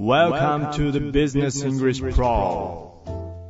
Welcome to the Business English Pro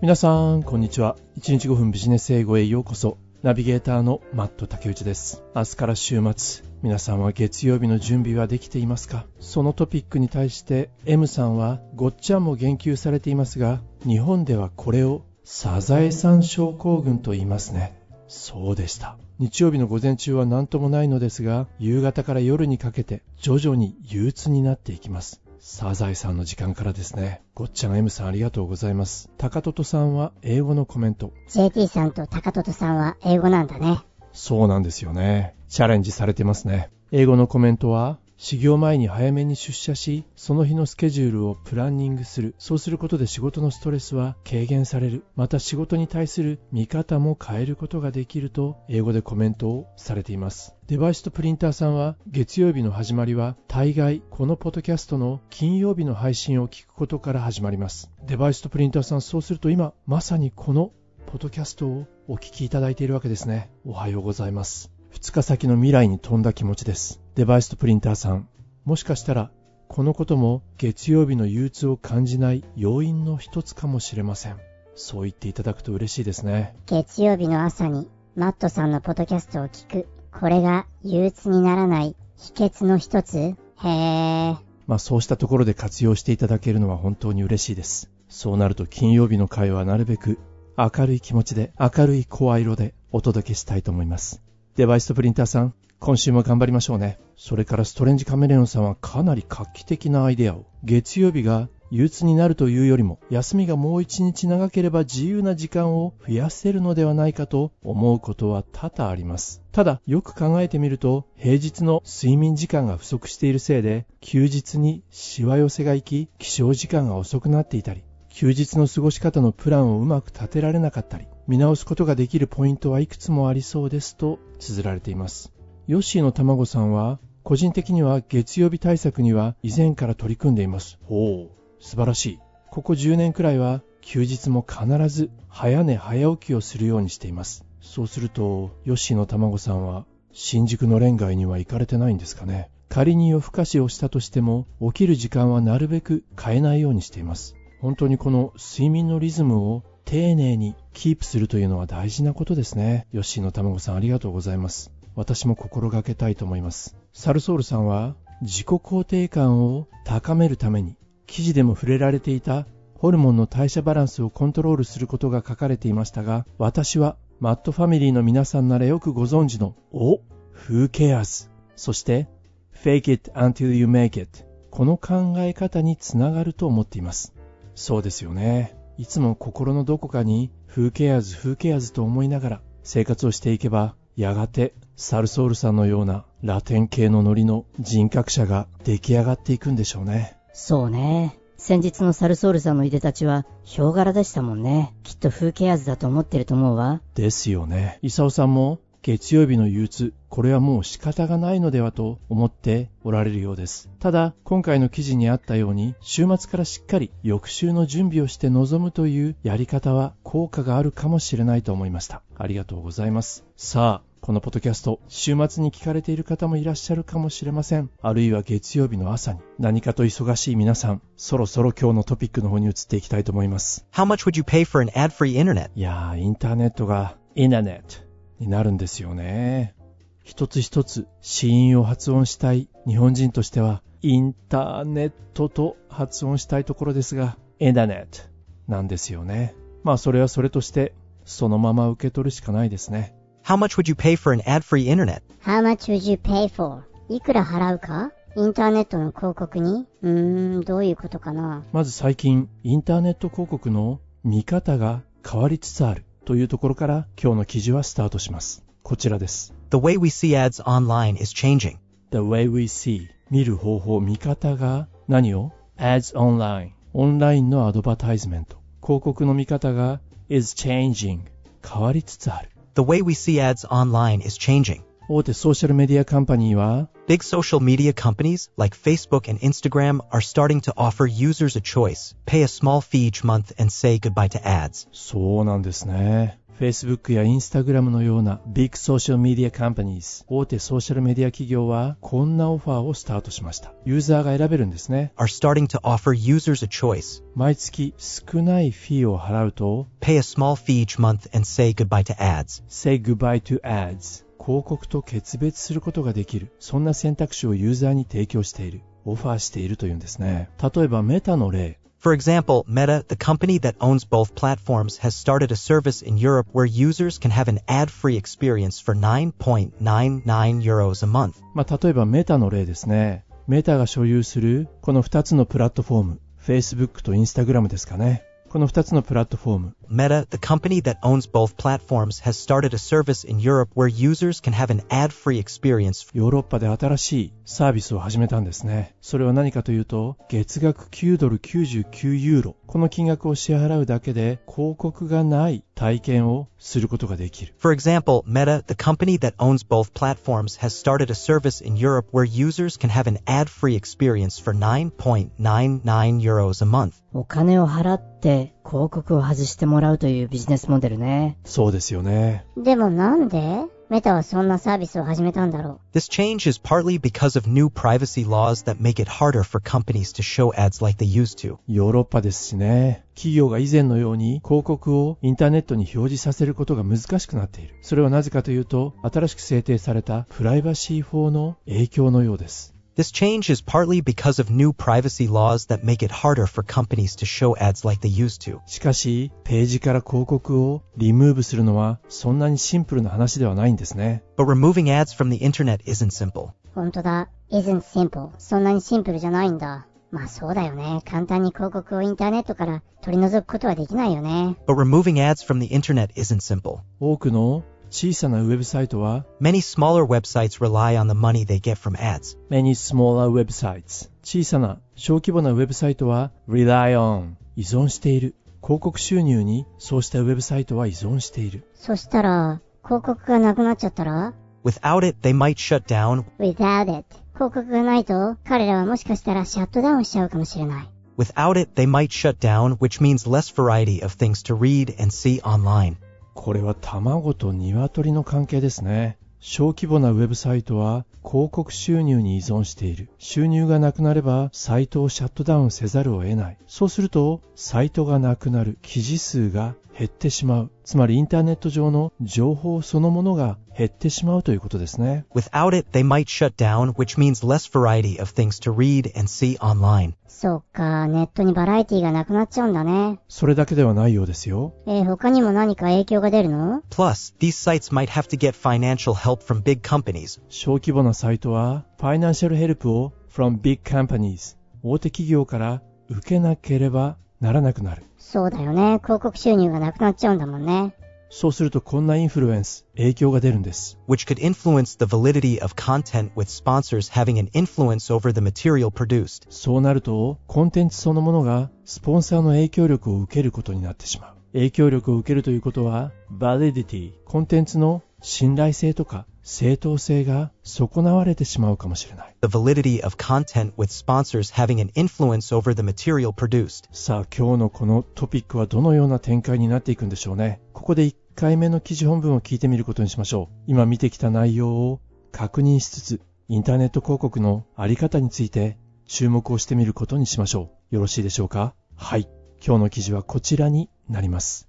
皆さん、こんにちは。1日5分ビジネス英語へようこそ。ナビゲーターのマット竹内です。明日から週末、皆さんは月曜日の準備はできていますか？そのトピックに対して M さんはごっちゃんも言及されていますが、日本ではこれをサザエさん症候群と言いますね。そうでした。日曜日の午前中は何ともないのですが、夕方から夜にかけて徐々に憂鬱になっていきます。サザエさんの時間からですね。ごっちゃん M さんありがとうございます。高トトさんは英語のコメント。JT さんと高トトさんは英語なんだね。そうなんですよね。チャレンジされてますね。英語のコメントは、始業前に早めに出社し、その日のスケジュールをプランニングする。そうすることで仕事のストレスは軽減される。また仕事に対する見方も変えることができると、英語でコメントをされています。デバイスとプリンターさんは、月曜日の始まりは、大概、このポッドキャストの金曜日の配信を聞くことから始まります。デバイスとプリンターさん、そうすると今、まさにこのポッドキャストをお聞きいただいているわけですね。おはようございます。2日先の未来に飛んだ気持ちです。デバイスとプリンターさん、もしかしたら、このことも月曜日の憂鬱を感じない要因の一つかもしれません。そう言っていただくと嬉しいですね。月曜日の朝にマットさんのポッドキャストを聞く。これが憂鬱にならない秘訣の一つ？へー。まあそうしたところで活用していただけるのは本当に嬉しいです。そうなると金曜日の会はなるべく明るい気持ちで明るい声色でお届けしたいと思います。デバイスとプリンターさん、今週も頑張りましょうね。それからストレンジカメレオンさんはかなり画期的なアイデアを。月曜日が憂鬱になるというよりも、休みがもう一日長ければ自由な時間を増やせるのではないかと思うことは多々あります。ただ、よく考えてみると、平日の睡眠時間が不足しているせいで、休日にしわ寄せが行き、起床時間が遅くなっていたり、休日の過ごし方のプランをうまく立てられなかったり、見直すことができるポイントはいくつもありそうですと綴られています。ヨッシーの卵さんは、個人的には月曜日対策には以前から取り組んでいます。ほう、素晴らしい。ここ10年くらいは休日も必ず早寝早起きをするようにしています。そうすると、ヨッシーの卵さんは新宿のレン街には行かれてないんですかね。仮に夜更かしをしたとしても、起きる時間はなるべく変えないようにしています。本当にこの睡眠のリズムを丁寧にキープするというのは大事なことですね。ヨッシーの卵さんありがとうございます。私も心がけたいと思います。サルソールさんは自己肯定感を高めるために記事でも触れられていたホルモンの代謝バランスをコントロールすることが書かれていましたが、私はマットファミリーの皆さんならよくご存知の、お Who cares? そして、Fake it until you make it この考え方につながると思っています。そうですよね。いつも心のどこかに、Who cares, Who cares と思いながら生活をしていけば、やがてサルソールさんのようなラテン系のノリの人格者が出来上がっていくんでしょうね。そうね。先日のサルソールさんのいでたちは、ヒョウ柄でしたもんね。きっと風ケアズだと思ってると思うわ。ですよね。イサオさんも月曜日の憂鬱、これはもう仕方がないのではと思っておられるようです。ただ、今回の記事にあったように、週末からしっかり翌週の準備をして臨むというやり方は効果があるかもしれないと思いました。ありがとうございます。さあ、このポッドキャスト、週末に聞かれている方もいらっしゃるかもしれません。あるいは月曜日の朝に何かと忙しい皆さん、そろそろ今日のトピックの方に移っていきたいと思います。How much would you pay for an ad-free internet? いやー、インターネットが、インターネットになるんですよね。一つ一つ、子音を発音したい日本人としては、インターネットと発音したいところですが、インターネットなんですよね。まあ、それはそれとして、そのまま受け取るしかないですね。How much would you pay for an ad-free internet? How much would you pay for? いくら払うかインターネットの広告にうーん、どういうことかなまず最近、インターネット広告の見方が変わりつつあるというところから今日の記事はスタートします。こちらです。The way we see ads online is changing. The way we see 見る方法、見方が何を ?ads online オンラインのアドバタイズメント広告の見方が is changing 変わりつつある The way we see ads online is changing. 大手ソーシャルメディアカンパニーは Big social media companies like Facebook and Instagram are starting to offer users a choice. Pay a small fee each month and say goodbye to ads. そうなんですね Facebook や Instagram のような Big Social Media Companies 大手ソーシャルメディア企業はこんなオファーをスタートしましたユーザーが選べるんですね are starting to offer users a choice. 毎月少ないフィーを払うと Pay a small fee each month and say goodbye to ads. Say goodbye to ads 広告と決別することができるそんな選択肢をユーザーに提供しているオファーしているというんですね例えばメタの例 For example, Meta, the company that owns both platforms, has started a service in Europe where users can have an ad-free experience for 9.99 euros a month. まあ、例えばメタの例ですね。メタが所有するこの2つのプラットフォーム、Facebook と Instagram ですかね。この2つのプラットフォーム、 Meta, the company that owns both platforms, has started a service in Europe where users can have an ad-free experience ヨーロッパで新しいサービスを始めたんですね。それは何かというと、月額9ドル99ユーロ。この金額を支払うだけで広告がない体験をすることができる。 For example, Meta, the company that owns both platforms, has started a service in Europe where users can have an ad-free experience for 9.99 euros a month. お金を払って 広告を外してもらうというビジネスモデルね。そうですよね。でもなんで？メタはそんなサービスを始めたんだろ This change is partly because of new privacy laws that make it harder for companies to show ads like they used to. ヨーロッパですしね。企業が以前のように広告をインターネットに表示させることが難しくなっている。それはなぜかというと、新しく制定されたプライバシー法の影響のようです。This change is partly because of new privacy laws that make it harder for companies to show ads like they used to. しかし、ページから広告をリムーブするのはそんなにシンプルな話ではないんですね。 But removing ads from the internet isn't simple. う。ほんとだ。isn't simple. そんなにシンプルじゃないんだ。まあそうだよね。簡単に広告をインターネットから取り除くことはできないよね。 But removing ads from the internet isn't simple. 多くの 小さなウェブサイトは Many smaller websites rely on the money they get from ads. many smaller websites 小さな小規模なウェブサイトは rely on 依存している広告収入にそうしたウェブサイトは依存しているそしたら、広告がなくなっちゃったら Without it, they might shut down. without it. 広告がないと、彼らはもしかしたらシャットダウンしちゃうかもしれない。 Without it, they might shut down, which means less variety of things to read and see online. これは卵と鶏の関係ですね。小規模なウェブサイトは広告収入に依存している。収入がなくなればサイトをシャットダウンせざるを得ない。そうするとサイトがなくなる。記事数が減ってしまう。つまりインターネット上の情報そのものが減ってしまうということですね Without it, they might shut down, which means less variety of things to read and see online. そっか、ネットにバラエティがなくなっちゃうんだね。それだけではないようですよえー他にも何か影響が出るの Plus, these sites might have to get financial help from big companies, 小規模なサイトはファイナンシャルヘルプを from big companies 大手企業から受けなければならなくなるそうだよね。広告収入がなくなっちゃうんだもんね。そうするとこんなインフルエンス、影響が出るんです。which could influence the validity of content with sponsors having an influence over the material produced. そうなると、コンテンツそのものがスポンサーの影響力を受けることになってしまう。影響力を受けるということは、validity、コンテンツの信頼性とか正当性が損なわれてしまうかもしれない。The validity of content with sponsors having an influence over the material produced. さあ、今日のこのトピックはどのような展開になっていくんでしょうね。ここで1回目の記事本文を聞いてみることにしましょう。今見てきた内容を確認しつつ、インターネット広告のあり方について注目をしてみることにしましょう。よろしいでしょうか？はい。今日の記事はこちらになります。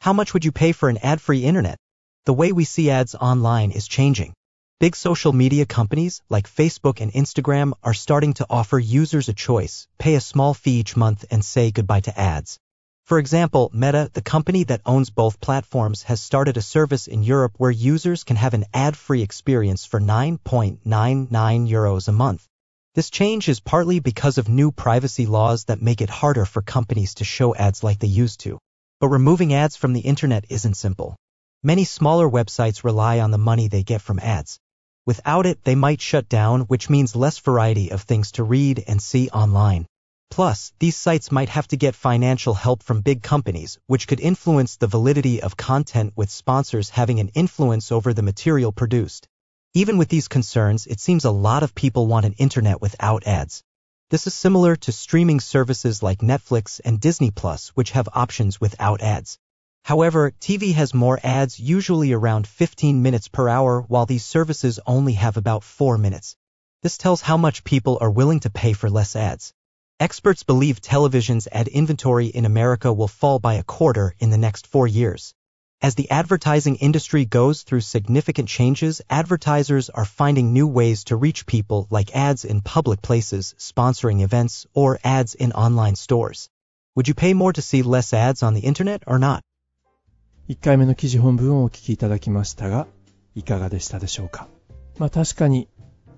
How much would you pay for an ad-free internet? The way we see ads online is changing. Big social media companies like Facebook and Instagram are starting to offer users a choice, pay a small fee each month and say goodbye to ads. For example, Meta, the company that owns both platforms, has started a service in Europe where users can have an ad-free experience for 9.99 euros a month. This change is partly because of new privacy laws that make it harder for companies to show ads like they used to. But removing ads from the internet isn't simple. Many smaller websites rely on the money they get from ads. Without it, they might shut down, which means less variety of things to read and see online. Plus, these sites might have to get financial help from big companies, which could influence the validity of content with sponsors having an influence over the material produced. Even with these concerns, it seems a lot of people want an internet without ads. This is similar to streaming services like Netflix and Disney Plus, which have options without ads. However, TV has more ads usually around 15 minutes per hour while these services only have about 4 minutes. This tells how much people are willing to pay for less ads. Experts believe television's ad inventory in America will fall by a quarter in the next four years. As the advertising industry goes through significant changes, advertisers are finding new ways to reach people like ads in public places, sponsoring events, or ads in online stores. Would you pay more to see less ads on the internet or not? 1回目の記事本文をお聞きいただきましたが、いかがでしたでしょうか？まあ確かに、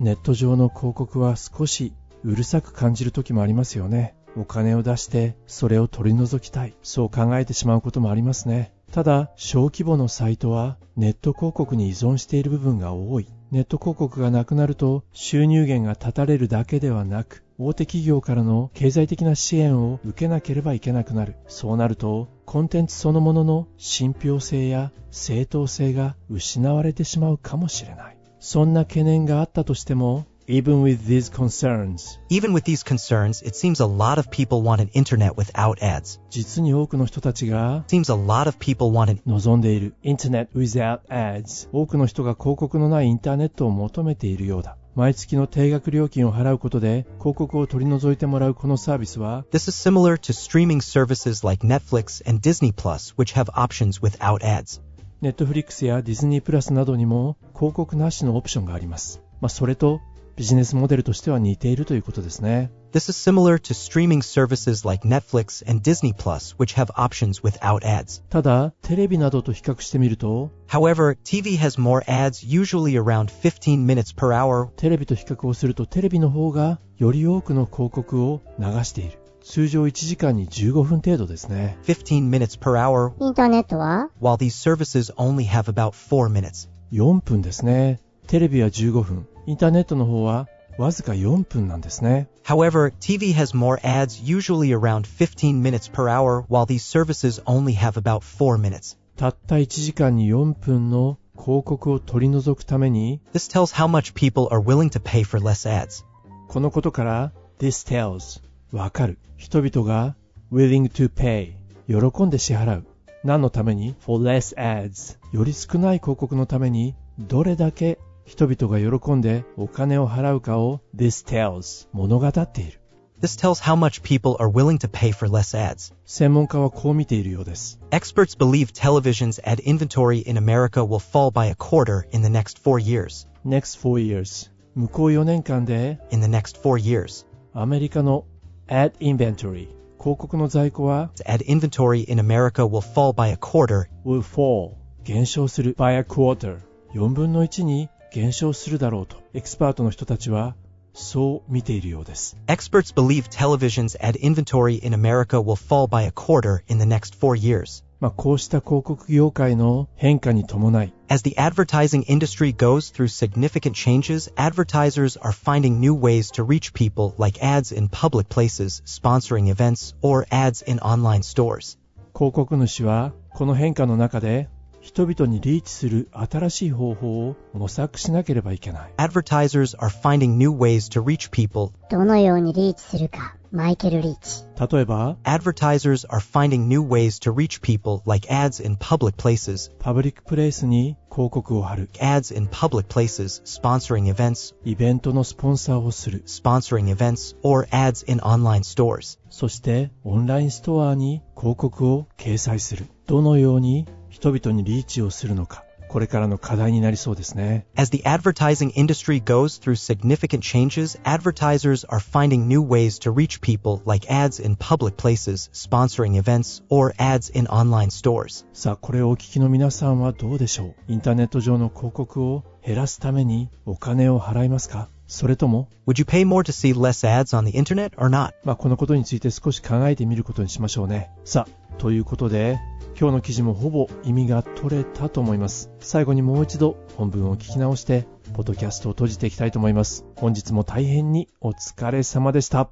ネット上の広告は少しうるさく感じる時もありますよね。お金を出してそれを取り除きたい。そう考えてしまうこともありますね。ただ、小規模のサイトはネット広告に依存している部分が多い。ネット広告がなくなると収入源が断たれるだけではなく、大手企業からの経済的な支援を受けなければいけなくなる。そうなると、コンテンツそのものの信憑性や正当性が失われてしまうかもしれない。そんな懸念があったとしても、even with these concerns. Even with these concerns, it seems a lot of people want an internet without ads. 実に多くの人たちが Seems a lot of people want an 望んでいる Internet without ads 多くの人が広告のないインターネットを求めているようだ毎月の定額料金を払うことで広告を取り除いてもらうこのサービスは This is similar to streaming services like Netflix and Disney Plus, which have options without ads. ネットフリックスやディズニープラスなどにも広告なしのオプションがあります。まあ、それとビジネスモデルとしては似ているということですね。 This is similar to streaming services like Netflix and Disney Plus, which have options without ads. ただ、テレビなどと比較してみると、 However, TV has more ads, usually around 15 minutes per hour, テレビと比較をするとテレビの方がより多くの広告を流している。通常1時間に15分程度ですね。 15 minutes per hour, インターネットは while these services only have about 4 minutes. 4分ですね。 テレビは15分。インターネットの方はわずか4分なんですね。However, TV has more ads, usually around 15 minutes per hour, while these services only have about 4 minutes. たった1時間に4分の広告を取り除くために、This tells how much people are willing to pay for less ads. このことから This tells わかる。人々が willing to pay 喜んで支払う。何のために for less ads より少ない広告のためにどれだけ人々が喜んでお金を払うかを This tells 物語っている。 This tells how much people are willing to pay for less ads. 専門家はこう見ているようです。 Experts believe television's ad inventory in America will fall by a quarter in the next four years. Next four years 向こう4年間で In the next four years. アメリカの ad inventory 広告の在庫は The ad inventory in America will fall by a quarter will fall 減少する by a quarter 4分の1に 減少するだろうとエキスパートの人たちはそう見ているようです Experts believe television's ad inventory in America will fall by a quarter in the next four years. まあこうした広告業界の変化に伴い As the advertising industry goes through significant changes, advertisers are finding new ways to reach people like ads in public places, sponsoring events, or ads in online stores. 広告主はこの変化の中で 人々にリーチする新しい方法を模索しなければいけない Advertisers are finding new ways to reach people. どのようにリーチするか。マイケル・リーチ。例えば Advertisers are finding new ways to reach people like ads in public places, パブリックプレイスに広告を貼る ads in public places, sponsoring events, イベントのスポンサーをする sponsoring events, or ads in online stores. そしてオンラインストアに広告を掲載するどのように 人々にリーチをするのかこれからの課題になりそうですね As the advertising industry goes through significant changes, advertisers are finding new ways to reach people like ads in public places, sponsoring events, or ads in online stores. さあこれをお聞きの皆さんはどうでしょうインターネット上の広告を減らすためにお金を払いますかそれとも Would you pay more to see less ads on the internet or not? まあ、このことについて少し考えてみることにしましょうね。さあ、ということで、今日の記事もほぼ意味が取れたと思います。最後にもう一度本文を聞き直して、ポッドキャストを閉じていきたいと思います。本日も大変にお疲れ様でした。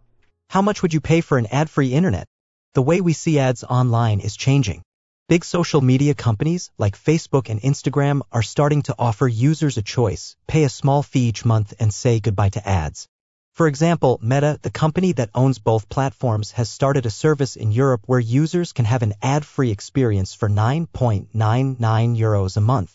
How much would you pay for an ad-free internet? The way we see ads online is changing. Big social media companies like Facebook and Instagram are starting to offer users a choice, pay a small fee each month and say goodbye to ads. For example, Meta, the company that owns both platforms, has started a service in Europe where users can have an ad-free experience for 9.99 euros a month.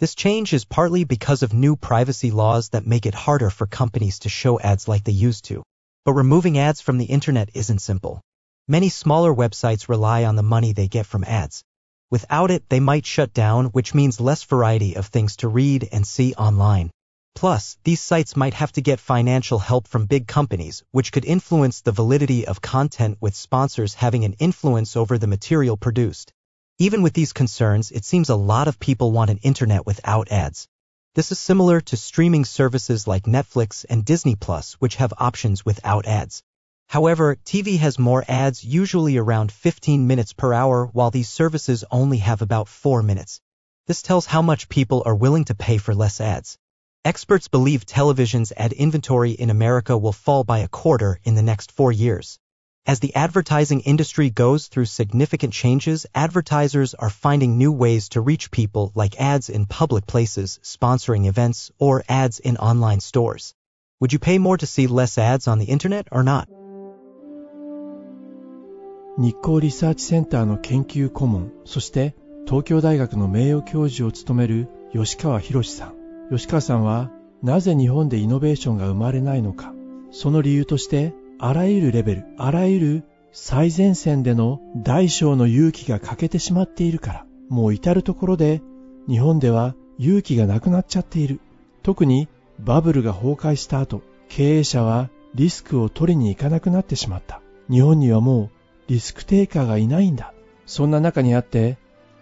This change is partly because of new privacy laws that make it harder for companies to show ads like they used to. But removing ads from the internet isn't simple. Many smaller websites rely on the money they get from ads. Without it, they might shut down, which means less variety of things to read and see online. Plus, these sites might have to get financial help from big companies, which could influence the validity of content with sponsors having an influence over the material produced. Even with these concerns, it seems a lot of people want an internet without ads. This is similar to streaming services like Netflix and Disney Plus, which have options without ads. However, TV has more ads, usually around 15 minutes per hour, while these services only have about 4 minutes. This tells how much people are willing to pay for less ads. Experts believe television's ad inventory in America will fall by a quarter in the next four years. As the advertising industry goes through significant changes, advertisers are finding new ways to reach people like ads in public places, sponsoring events, or ads in online stores. Would you pay more to see less ads on the internet or not? 日光リサーチセンターの研究顧問、そして東京大学の名誉教授を務める吉川博さん。 吉川さんはなぜ日本でイノベーションが生まれないのか。その理由としてあらゆるレベルあらゆる最前線での大小の勇気が欠けてしまっているからもう至るところで日本では勇気がなくなっちゃっている。特にバブルが崩壊した後経営者はリスクを取りに行かなくなってしまった。日本にはもうリスクテイカーがいないんだ。そんな中にあって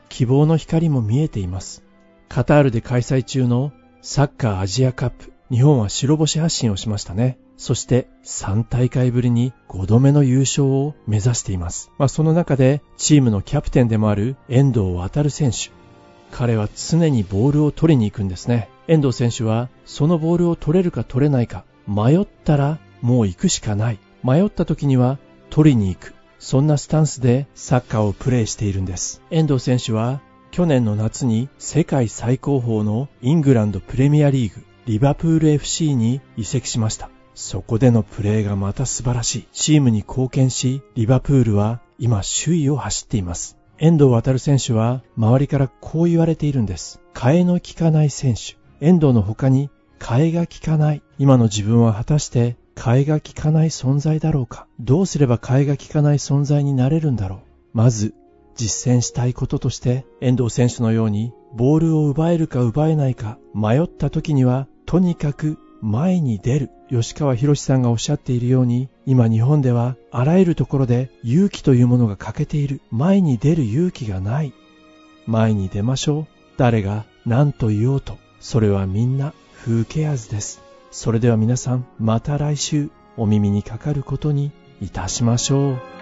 希望の光も見えています。カタールで開催中のサッカーアジアカップ、日本は白星発進をしましたね。そして3大会ぶりに5度目の優勝を目指しています。まあ、その中でチームのキャプテンでもある遠藤航選手。彼は常にボールを取りに行くんですね。遠藤選手はそのボールを取れるか取れないか迷ったらもう行くしかない。迷った時には取りに行く。そんなスタンスでサッカーをプレーしているんです。遠藤選手は去年の夏に世界最高峰のイングランドプレミアリーグリバプール FC に移籍しました。そこでのプレーがまた素晴らしい。チームに貢献し、リバプールは今首位を走っています。遠藤航選手は周りからこう言われているんです。替えの利かない選手。遠藤の他に替えが利かない。今の自分は果たして替えが利かない存在だろうか。どうすれば替えが利かない存在になれるんだろう。まず実践したいこととして遠藤選手のようにボールを奪えるか奪えないか迷った時にはとにかく前に出る。吉川博さんがおっしゃっているように今日本ではあらゆるところで勇気というものが欠けている。前に出る勇気がない。前に出ましょう。誰が何と言おうと。それはみんな風ケアズです。それでは皆さんまた来週お耳にかかることにいたしましょう。